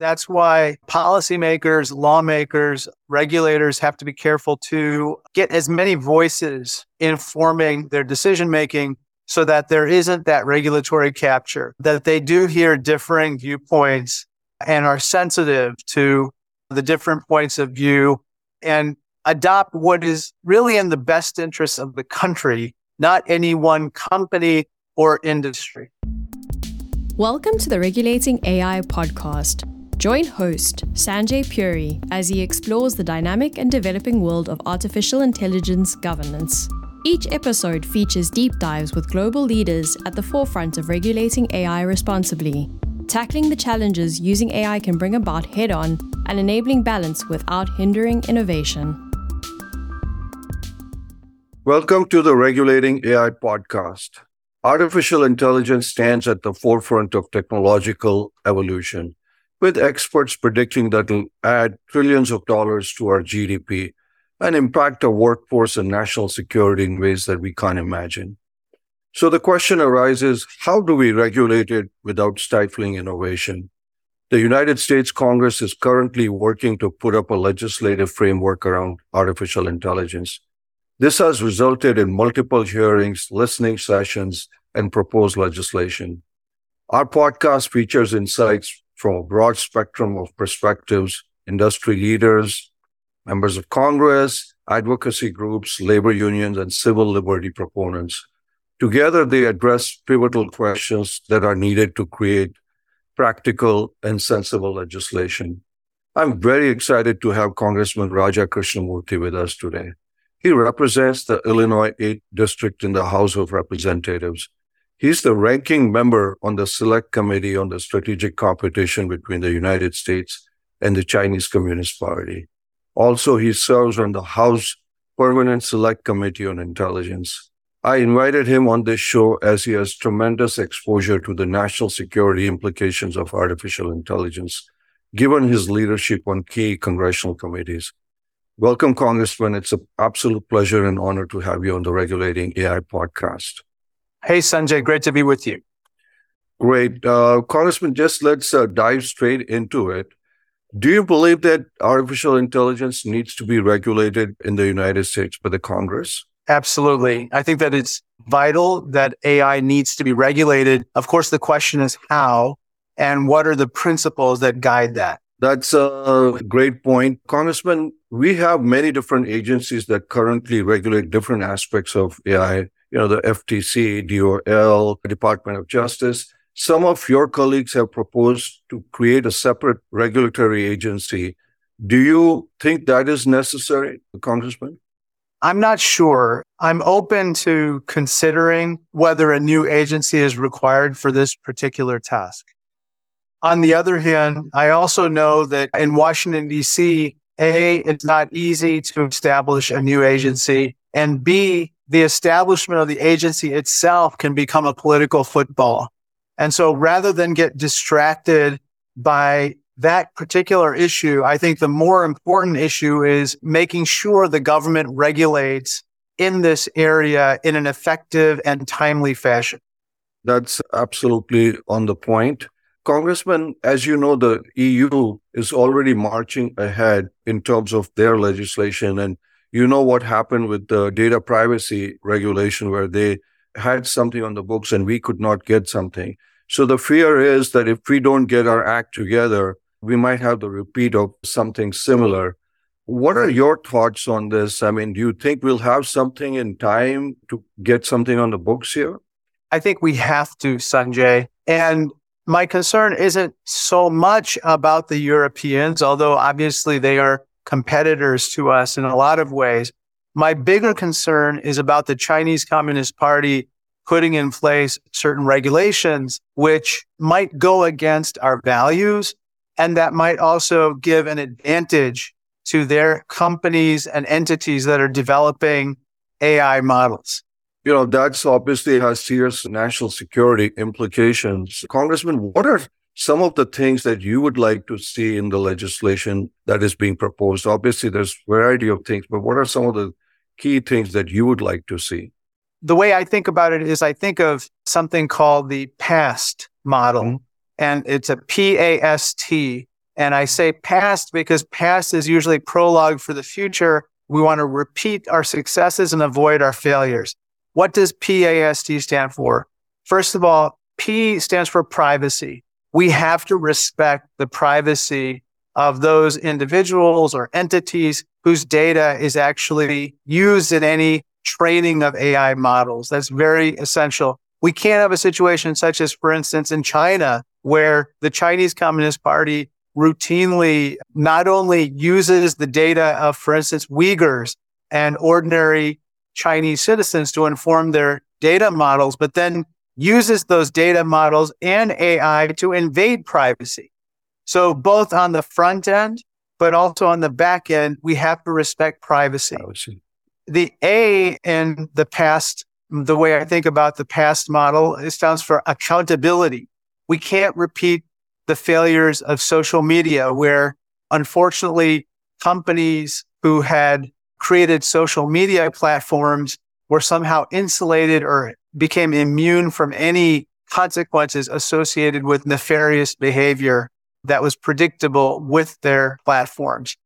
That's why policymakers, lawmakers, regulators have to be careful to get as many voices informing their decision making so that there isn't that regulatory capture, that they do hear differing viewpoints and are sensitive to the different points of view and adopt what is really in the best interest of the country, not any one company or industry. Welcome to the Regulating AI podcast. Join host Sanjay Puri as he explores the dynamic and developing world of artificial intelligence governance. Each episode features deep dives with global leaders at the forefront of regulating AI responsibly, tackling the challenges using AI can bring about head on and enabling balance without hindering innovation. Welcome to the Regulating AI podcast. Artificial intelligence stands at the forefront of technological evolution with experts predicting that it'll add trillions of dollars to our GDP and impact our workforce and national security in ways that we can't imagine. So the question arises, how do we regulate it without stifling innovation? The United States Congress is currently working to put up a legislative framework around artificial intelligence. This has resulted in multiple hearings, listening sessions, and proposed legislation. Our podcast features insights from a broad spectrum of perspectives, industry leaders, members of Congress, advocacy groups, labor unions, and civil liberty proponents. Together, they address pivotal questions that are needed to create practical and sensible legislation. I'm very excited to have Congressman Raja Krishnamoorthi with us today. He represents the Illinois 8th District in the House of Representatives. He's the ranking member on the Select Committee on the Strategic Competition between the United States and the Chinese Communist Party. Also, he serves on the House Permanent Select Committee on Intelligence. I invited him on this show as he has tremendous exposure to the national security implications of artificial intelligence, given his leadership on key congressional committees. Welcome, Congressman. It's an absolute pleasure and honor to have you on the Regulating AI podcast. Hey, Sanjay, great to be with you. Great. Uh, Congressman, just let's uh, dive straight into it. Do you believe that artificial intelligence needs to be regulated in the United States by the Congress? Absolutely. I think that it's vital that AI needs to be regulated. Of course, the question is how and what are the principles that guide that? That's a great point. Congressman, we have many different agencies that currently regulate different aspects of AI you know, the FTC, DOL, Department of Justice. Some of your colleagues have proposed to create a separate regulatory agency. Do you think that is necessary, Congressman? I'm not sure. I'm open to considering whether a new agency is required for this particular task. On the other hand, I also know that in Washington, DC, A, it's not easy to establish a new agency. And B, the establishment of the agency itself can become a political football. And so rather than get distracted by that particular issue, I think the more important issue is making sure the government regulates in this area in an effective and timely fashion. That's absolutely on the point. Congressman, as you know, the EU is already marching ahead in terms of their legislation and you know what happened with the data privacy regulation where they had something on the books and we could not get something. So the fear is that if we don't get our act together, we might have the repeat of something similar. What are your thoughts on this? I mean, do you think we'll have something in time to get something on the books here? I think we have to, Sanjay. And my concern isn't so much about the Europeans, although obviously they are competitors to us in a lot of ways. My bigger concern is about the Chinese Communist Party putting in place certain regulations which might go against our values and that might also give an advantage to their companies and entities that are developing AI models. You know, that's obviously has serious national security implications. Congressman, what are some of the things that you would like to see in the legislation that is being proposed? Obviously, there's a variety of things, but what are some of the key things that you would like to see? The way I think about it is I think of something called the PAST model, mm-hmm. and it's a P A S T. And I say past because past is usually prologue for the future. We want to repeat our successes and avoid our failures. What does PAST stand for? First of all, P stands for privacy. We have to respect the privacy of those individuals or entities whose data is actually used in any training of AI models. That's very essential. We can't have a situation such as, for instance, in China, where the Chinese Communist Party routinely not only uses the data of, for instance, Uyghurs and ordinary Chinese citizens to inform their data models, but then uses those data models and AI to invade privacy. So both on the front end, but also on the back end, we have to respect privacy. privacy. The A in the past, the way I think about the past model, it stands for accountability. We can't repeat the failures of social media where unfortunately companies who had created social media platforms were somehow insulated or became immune from any consequences associated with nefarious behavior that was predictable with their platforms.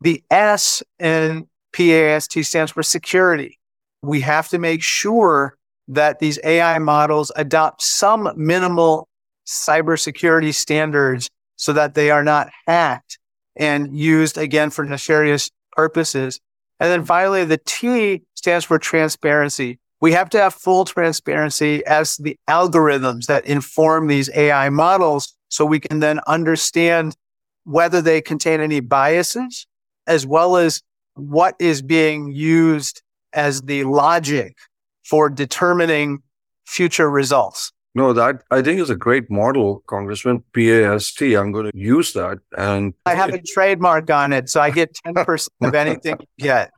The S in PAST stands for security. We have to make sure that these AI models adopt some minimal cybersecurity standards so that they are not hacked and used again for nefarious purposes. And then finally, the T stands for transparency. We have to have full transparency as the algorithms that inform these AI models so we can then understand whether they contain any biases as well as what is being used as the logic for determining future results. No, that I think is a great model, Congressman. PAST. I'm going to use that. And I have a trademark on it, so I get 10% of anything you get.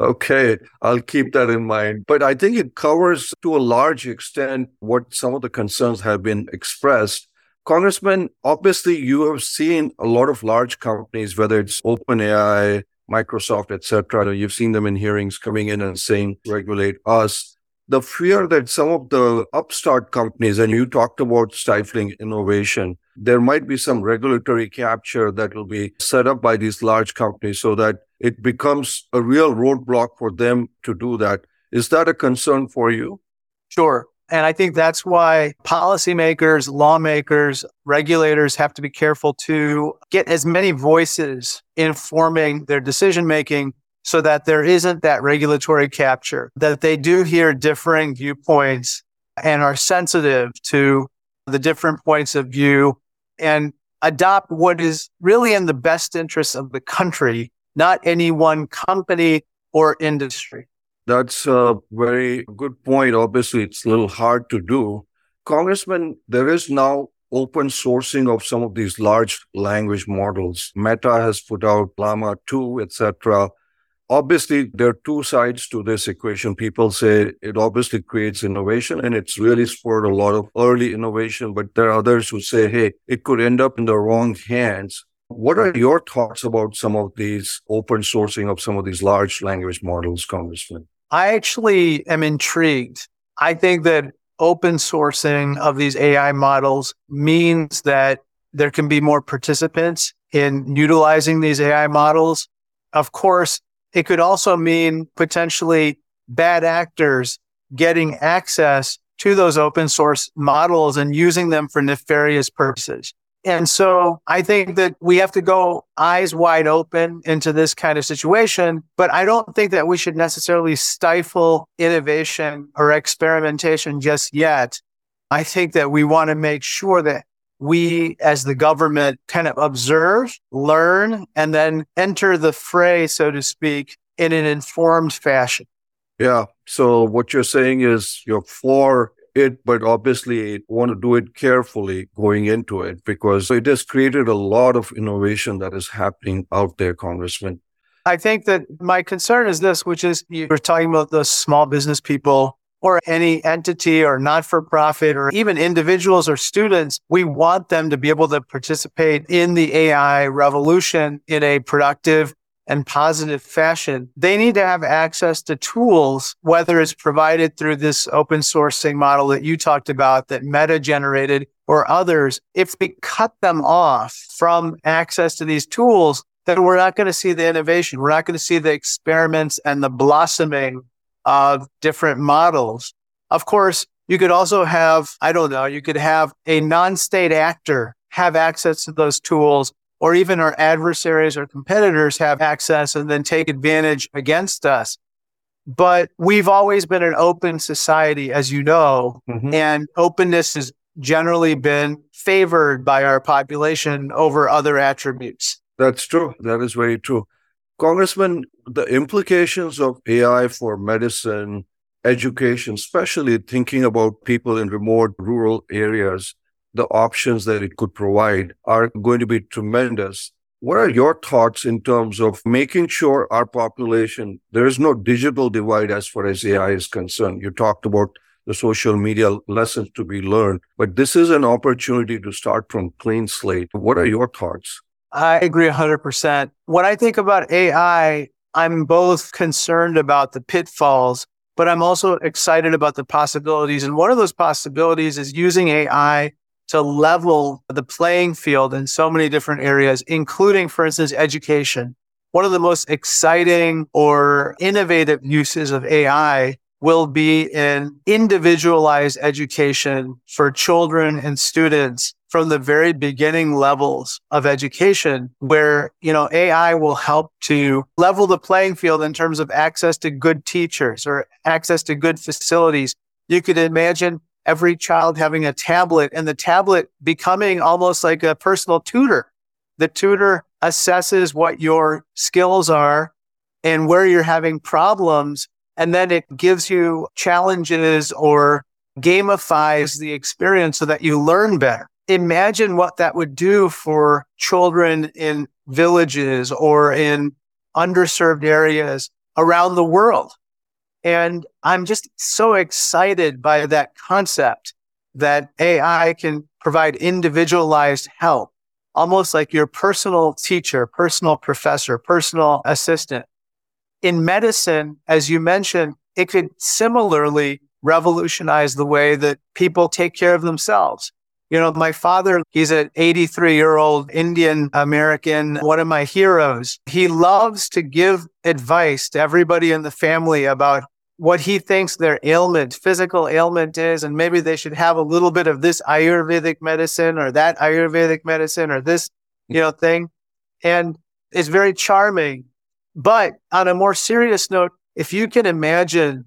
Okay, I'll keep that in mind. But I think it covers to a large extent what some of the concerns have been expressed. Congressman, obviously you have seen a lot of large companies, whether it's OpenAI, Microsoft, etc. You've seen them in hearings coming in and saying regulate us the fear that some of the upstart companies, and you talked about stifling innovation, there might be some regulatory capture that will be set up by these large companies so that it becomes a real roadblock for them to do that. Is that a concern for you? Sure. And I think that's why policymakers, lawmakers, regulators have to be careful to get as many voices informing their decision making so that there isn't that regulatory capture, that they do hear differing viewpoints and are sensitive to the different points of view and adopt what is really in the best interest of the country, not any one company or industry. That's a very good point. Obviously, it's a little hard to do. Congressman, there is now open sourcing of some of these large language models. Meta has put out Llama 2, etc obviously there are two sides to this equation people say it obviously creates innovation and it's really spurred a lot of early innovation but there are others who say hey it could end up in the wrong hands what are your thoughts about some of these open sourcing of some of these large language models congressman? I actually am intrigued. I think that open sourcing of these ai models means that there can be more participants in utilizing these ai models. Of course it could also mean potentially bad actors getting access to those open source models and using them for nefarious purposes. And so I think that we have to go eyes wide open into this kind of situation. But I don't think that we should necessarily stifle innovation or experimentation just yet. I think that we want to make sure that we as the government kind of observe, learn, and then enter the fray, so to speak, in an informed fashion. Yeah. So what you're saying is you're for it, but obviously want to do it carefully going into it because it has created a lot of innovation that is happening out there, Congressman. I think that my concern is this, which is you're talking about the small business people or any entity or not for profit or even individuals or students, we want them to be able to participate in the AI revolution in a productive and positive fashion, they need to have access to tools, whether it's provided through this open sourcing model that you talked about that Meta generated or others. If we cut them off from access to these tools, then we're not going to see the innovation. We're not going to see the experiments and the blossoming of different models. Of course, you could also have, I don't know, you could have a non-state actor have access to those tools or even our adversaries or competitors have access and then take advantage against us. But we've always been an open society, as you know, mm-hmm. and openness has generally been favored by our population over other attributes. That's true. That is very true. Congressman, the implications of AI for medicine, education, especially thinking about people in remote rural areas, the options that it could provide are going to be tremendous. What are your thoughts in terms of making sure our population, there is no digital divide as far as AI is concerned? You talked about the social media lessons to be learned, but this is an opportunity to start from clean slate. What are your thoughts? I agree 100%. When I think about AI, I'm both concerned about the pitfalls, but I'm also excited about the possibilities. And one of those possibilities is using AI to level the playing field in so many different areas, including, for instance, education. One of the most exciting or innovative uses of AI will be in individualized education for children and students from the very beginning levels of education where, you know, AI will help to level the playing field in terms of access to good teachers or access to good facilities. You could imagine every child having a tablet and the tablet becoming almost like a personal tutor. The tutor assesses what your skills are and where you're having problems. And then it gives you challenges or gamifies the experience so that you learn better. Imagine what that would do for children in villages or in underserved areas around the world. And I'm just so excited by that concept that AI can provide individualized help, almost like your personal teacher, personal professor, personal assistant. In medicine, as you mentioned, it could similarly revolutionize the way that people take care of themselves. You know, my father, he's an 83 year old Indian American, one of my heroes. He loves to give advice to everybody in the family about what he thinks their ailment, physical ailment is, and maybe they should have a little bit of this Ayurvedic medicine or that Ayurvedic medicine or this, you know, thing. And it's very charming. But on a more serious note, if you can imagine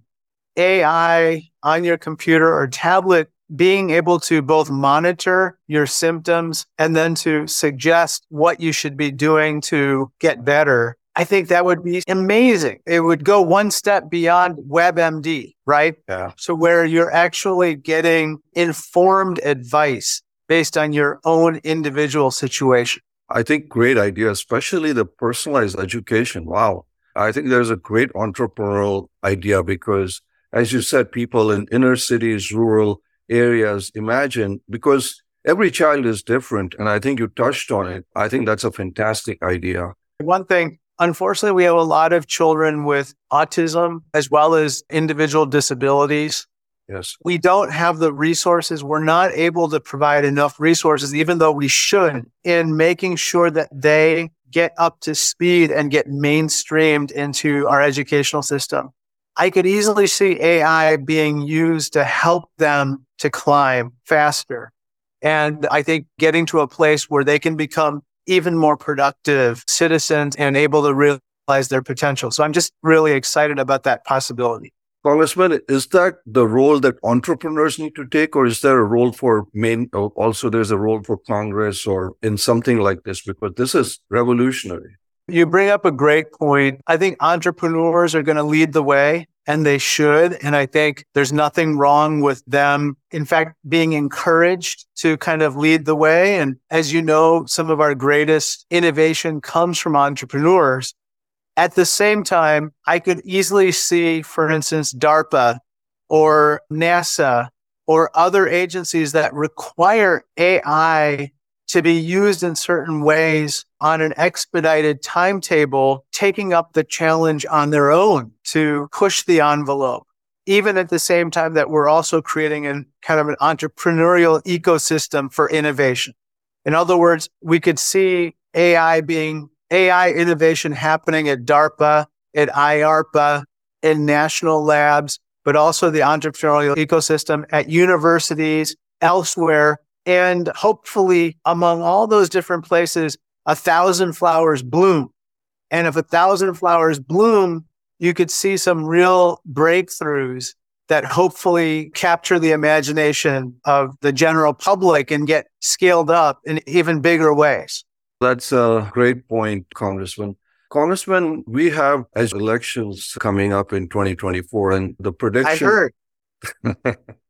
AI on your computer or tablet being able to both monitor your symptoms and then to suggest what you should be doing to get better. I think that would be amazing. It would go one step beyond WebMD, right? Yeah. So where you're actually getting informed advice based on your own individual situation. I think great idea, especially the personalized education. Wow. I think there's a great entrepreneurial idea because as you said, people in inner cities, rural areas imagine because every child is different. And I think you touched on it. I think that's a fantastic idea. One thing, unfortunately, we have a lot of children with autism as well as individual disabilities. Yes. We don't have the resources. We're not able to provide enough resources, even though we should, in making sure that they get up to speed and get mainstreamed into our educational system. I could easily see AI being used to help them to climb faster. And I think getting to a place where they can become even more productive citizens and able to realize their potential. So I'm just really excited about that possibility. Congressman, is that the role that entrepreneurs need to take, or is there a role for main? Oh, also, there's a role for Congress or in something like this because this is revolutionary. You bring up a great point. I think entrepreneurs are going to lead the way and they should. And I think there's nothing wrong with them, in fact, being encouraged to kind of lead the way. And as you know, some of our greatest innovation comes from entrepreneurs. At the same time, I could easily see, for instance, DARPA or NASA or other agencies that require AI to be used in certain ways on an expedited timetable, taking up the challenge on their own to push the envelope. Even at the same time that we're also creating an kind of an entrepreneurial ecosystem for innovation. In other words, we could see AI being AI innovation happening at DARPA, at IARPA, in national labs, but also the entrepreneurial ecosystem at universities, elsewhere, and hopefully among all those different places, a thousand flowers bloom. And if a thousand flowers bloom, you could see some real breakthroughs that hopefully capture the imagination of the general public and get scaled up in even bigger ways. That's a great point, Congressman. Congressman, we have as elections coming up in 2024 and the prediction. I heard.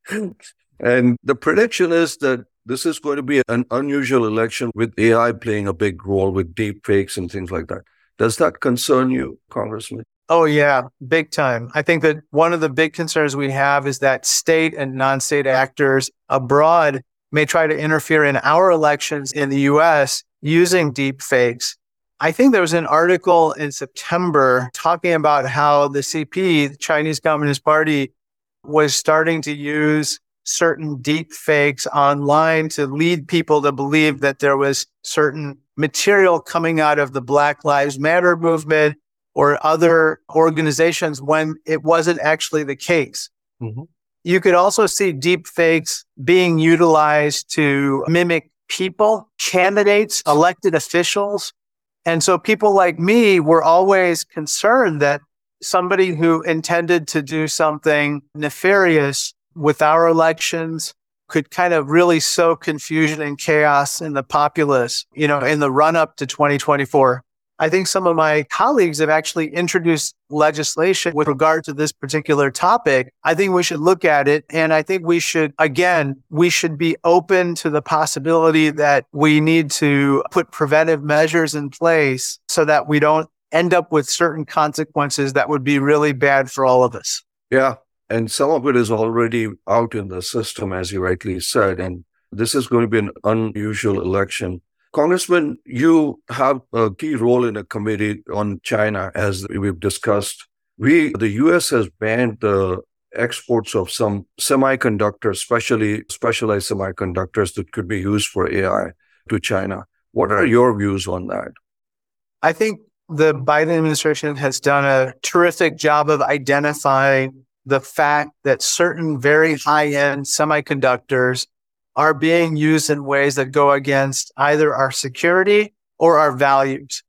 and the prediction is that this is going to be an unusual election with AI playing a big role with deep fakes and things like that. Does that concern you, Congressman? Oh, yeah, big time. I think that one of the big concerns we have is that state and non state actors abroad may try to interfere in our elections in the US using deep fakes. I think there was an article in September talking about how the CP, the Chinese Communist Party, was starting to use certain deep fakes online to lead people to believe that there was certain material coming out of the Black Lives Matter movement or other organizations when it wasn't actually the case. Mm-hmm. You could also see deep fakes being utilized to mimic people, candidates, elected officials. And so people like me were always concerned that somebody who intended to do something nefarious with our elections could kind of really sow confusion and chaos in the populace, you know, in the run up to 2024. I think some of my colleagues have actually introduced legislation with regard to this particular topic. I think we should look at it. And I think we should, again, we should be open to the possibility that we need to put preventive measures in place so that we don't end up with certain consequences that would be really bad for all of us. Yeah. And some of it is already out in the system, as you rightly said. And this is going to be an unusual election. Congressman, you have a key role in a committee on China, as we've discussed. We, the U.S. has banned the exports of some semiconductors, especially specialized semiconductors that could be used for AI to China. What are your views on that? I think the Biden administration has done a terrific job of identifying the fact that certain very high end semiconductors are being used in ways that go against either our security or our values.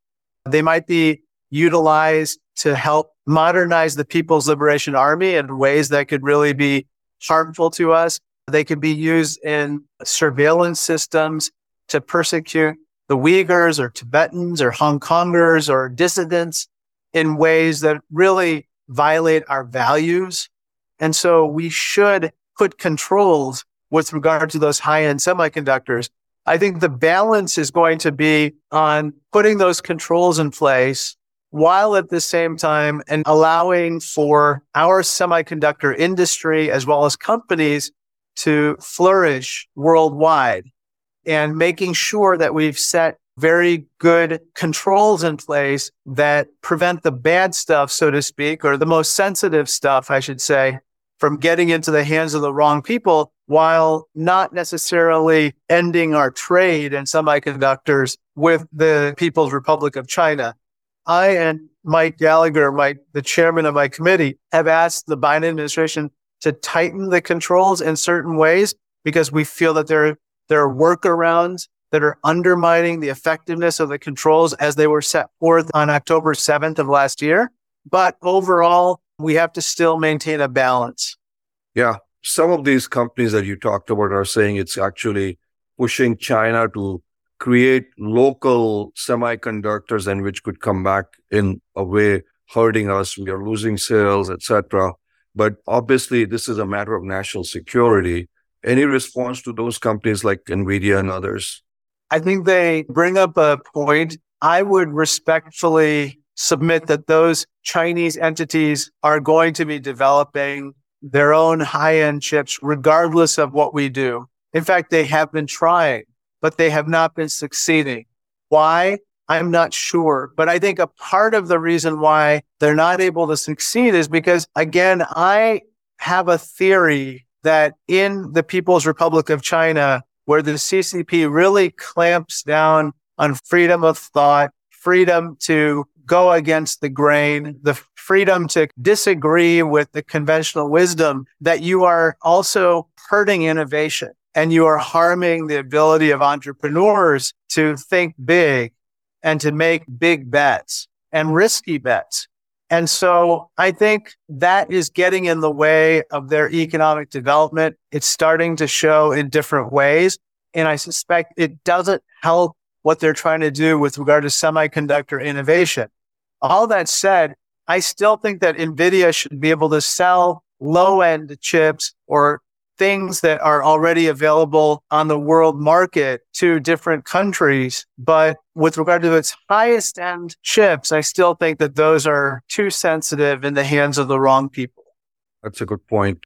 They might be utilized to help modernize the People's Liberation Army in ways that could really be harmful to us. They could be used in surveillance systems to persecute the Uyghurs or Tibetans or Hong Kongers or dissidents in ways that really violate our values. And so we should put controls with regard to those high end semiconductors. I think the balance is going to be on putting those controls in place while at the same time and allowing for our semiconductor industry as well as companies to flourish worldwide and making sure that we've set very good controls in place that prevent the bad stuff, so to speak, or the most sensitive stuff, I should say, from getting into the hands of the wrong people while not necessarily ending our trade in semiconductors with the People's Republic of China. I and Mike Gallagher, my, the chairman of my committee, have asked the Biden administration to tighten the controls in certain ways because we feel that there, there are workarounds that are undermining the effectiveness of the controls as they were set forth on October 7th of last year. But overall, we have to still maintain a balance. Yeah. Some of these companies that you talked about are saying it's actually pushing China to create local semiconductors and which could come back in a way hurting us. We are losing sales, etc. But obviously, this is a matter of national security. Any response to those companies like NVIDIA and others? I think they bring up a point. I would respectfully submit that those Chinese entities are going to be developing their own high end chips, regardless of what we do. In fact, they have been trying. but they have not been succeeding. Why? I'm not sure. But I think a part of the reason why they're not able to succeed is because, again, I have a theory that in the People's Republic of China, where the CCP really clamps down on freedom of thought, freedom to go against the grain, the freedom to disagree with the conventional wisdom, that you are also hurting innovation and you are harming the ability of entrepreneurs to think big and to make big bets and risky bets. And so I think that is getting in the way of their economic development. It's starting to show in different ways. And I suspect it doesn't help what they're trying to do with regard to semiconductor innovation. All that said, I still think that NVIDIA should be able to sell low end chips or things that are already available on the world market to different countries. But with regard to its highest end chips, I still think that those are too sensitive in the hands of the wrong people. That's a good point.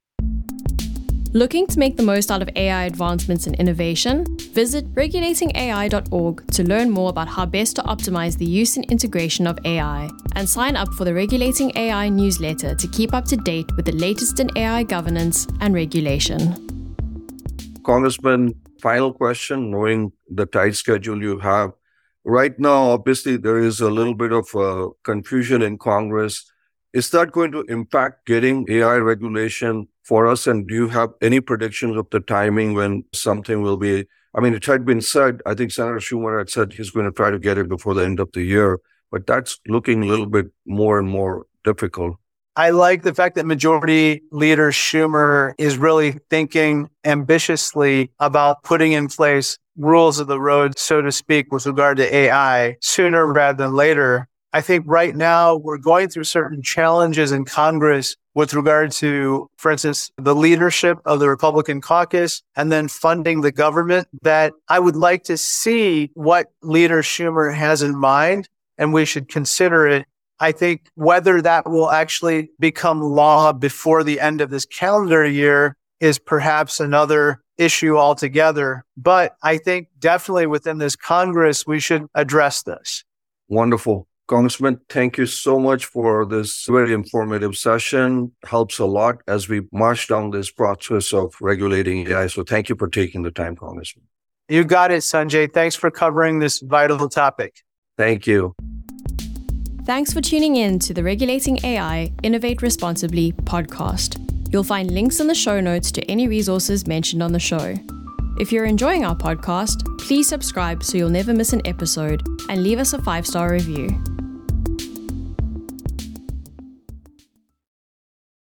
Looking to make the most out of AI advancements and innovation? Visit regulatingai.org to learn more about how best to optimize the use and integration of AI, and sign up for the Regulating AI newsletter to keep up to date with the latest in AI governance and regulation. Congressman, final question, knowing the tight schedule you have. Right now, obviously, there is a little bit of uh, confusion in Congress. Is that going to impact getting AI regulation for us? And do you have any predictions of the timing when something will be? I mean, it had been said, I think Senator Schumer had said he's going to try to get it before the end of the year, but that's looking a little bit more and more difficult. I like the fact that Majority Leader Schumer is really thinking ambitiously about putting in place rules of the road, so to speak, with regard to AI sooner rather than later. I think right now we're going through certain challenges in Congress with regard to, for instance, the leadership of the Republican caucus and then funding the government that I would like to see what leader Schumer has in mind and we should consider it. I think whether that will actually become law before the end of this calendar year is perhaps another issue altogether. But I think definitely within this Congress, we should address this. Wonderful. Congressman, thank you so much for this very informative session. Helps a lot as we march down this process of regulating AI. So thank you for taking the time, Congressman. You got it, Sanjay. Thanks for covering this vital topic. Thank you. Thanks for tuning in to the Regulating AI Innovate Responsibly podcast. You'll find links in the show notes to any resources mentioned on the show. If you're enjoying our podcast, please subscribe so you'll never miss an episode and leave us a five star review.